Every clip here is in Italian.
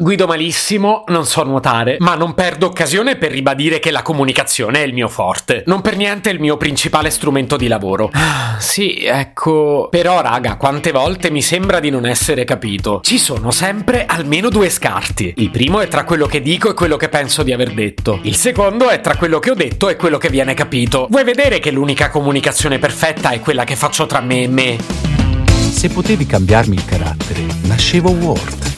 Guido malissimo, non so nuotare, ma non perdo occasione per ribadire che la comunicazione è il mio forte. Non per niente è il mio principale strumento di lavoro. Ah, sì, ecco. Però, raga, quante volte mi sembra di non essere capito. Ci sono sempre almeno due scarti. Il primo è tra quello che dico e quello che penso di aver detto. Il secondo è tra quello che ho detto e quello che viene capito. Vuoi vedere che l'unica comunicazione perfetta è quella che faccio tra me e me? Se potevi cambiarmi il carattere, nascevo Ward.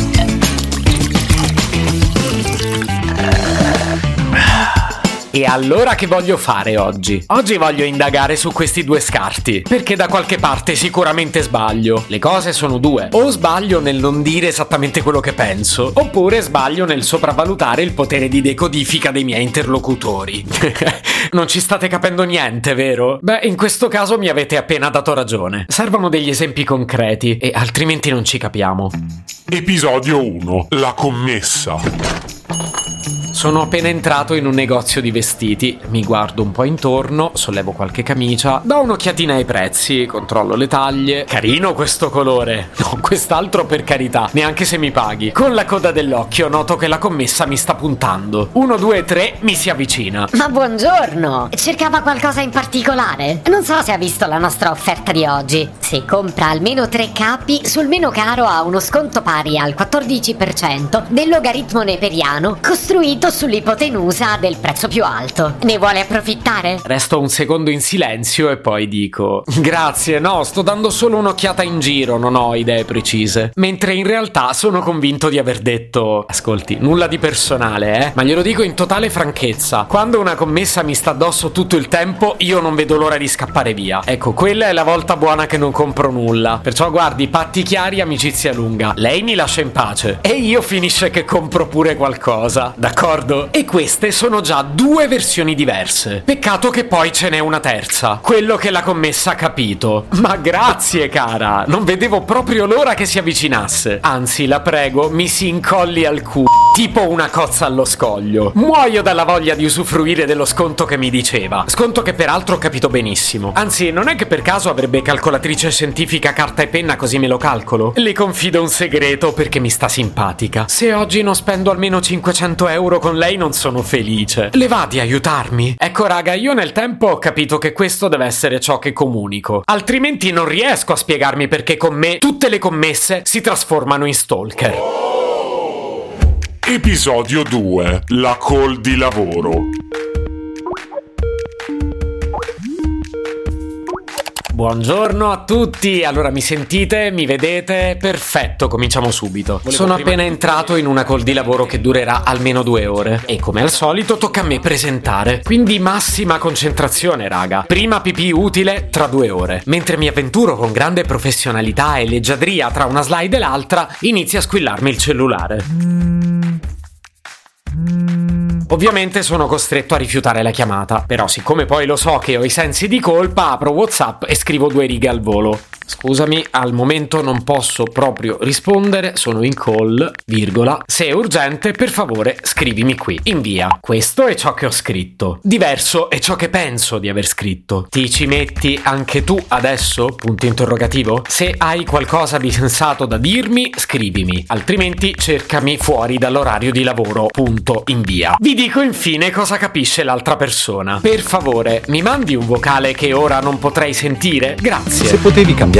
E allora che voglio fare oggi? Oggi voglio indagare su questi due scarti, perché da qualche parte sicuramente sbaglio. Le cose sono due. O sbaglio nel non dire esattamente quello che penso, oppure sbaglio nel sopravvalutare il potere di decodifica dei miei interlocutori. non ci state capendo niente, vero? Beh, in questo caso mi avete appena dato ragione. Servono degli esempi concreti, e altrimenti non ci capiamo. Episodio 1. La commessa. Sono appena entrato in un negozio di vestiti, mi guardo un po' intorno, sollevo qualche camicia, do un'occhiatina ai prezzi, controllo le taglie. Carino questo colore. No, quest'altro per carità, neanche se mi paghi. Con la coda dell'occhio noto che la commessa mi sta puntando. Uno, due, tre, mi si avvicina. Ma buongiorno! Cercava qualcosa in particolare? Non so se ha visto la nostra offerta di oggi. Se compra almeno tre capi, sul meno caro ha uno sconto pari al 14% del logaritmo neperiano costruito sull'ipotenusa del prezzo più alto. Ne vuole approfittare? Resto un secondo in silenzio e poi dico: Grazie, no, sto dando solo un'occhiata in giro, non ho idee precise. Mentre in realtà sono convinto di aver detto: Ascolti, nulla di personale, eh, ma glielo dico in totale franchezza. Quando una commessa mi sta addosso tutto il tempo, io non vedo l'ora di scappare via. Ecco, quella è la volta buona che non compro nulla. Perciò guardi, patti chiari, amicizia lunga. Lei mi lascia in pace. E io finisce che compro pure qualcosa, d'accordo? E queste sono già due versioni diverse. Peccato che poi ce n'è una terza. Quello che la commessa ha capito. Ma grazie, cara. Non vedevo proprio l'ora che si avvicinasse. Anzi, la prego, mi si incolli al culo. Tipo una cozza allo scoglio. Muoio dalla voglia di usufruire dello sconto che mi diceva. Sconto che peraltro ho capito benissimo. Anzi, non è che per caso avrebbe calcolatrice scientifica carta e penna così me lo calcolo? Le confido un segreto perché mi sta simpatica. Se oggi non spendo almeno 500 euro con lei non sono felice. Le va di aiutarmi? Ecco raga, io nel tempo ho capito che questo deve essere ciò che comunico. Altrimenti non riesco a spiegarmi perché con me tutte le commesse si trasformano in stalker. Episodio 2. La call di lavoro. Buongiorno a tutti, allora mi sentite, mi vedete? Perfetto, cominciamo subito. Volevo Sono appena entrato in una call di lavoro che durerà almeno due ore e come al solito tocca a me presentare. Quindi massima concentrazione, raga. Prima pipì utile tra due ore. Mentre mi avventuro con grande professionalità e leggiadria tra una slide e l'altra, inizia a squillarmi il cellulare. Mm. Ovviamente sono costretto a rifiutare la chiamata, però siccome poi lo so che ho i sensi di colpa, apro WhatsApp e scrivo due righe al volo. Scusami, al momento non posso proprio rispondere, sono in call, virgola. Se è urgente, per favore, scrivimi qui. Invia. Questo è ciò che ho scritto. Diverso è ciò che penso di aver scritto. Ti ci metti anche tu adesso? Punto interrogativo. Se hai qualcosa di sensato da dirmi, scrivimi, altrimenti cercami fuori dall'orario di lavoro. Punto invia. Vi dico infine cosa capisce l'altra persona. Per favore, mi mandi un vocale che ora non potrei sentire? Grazie. Se potevi cambiare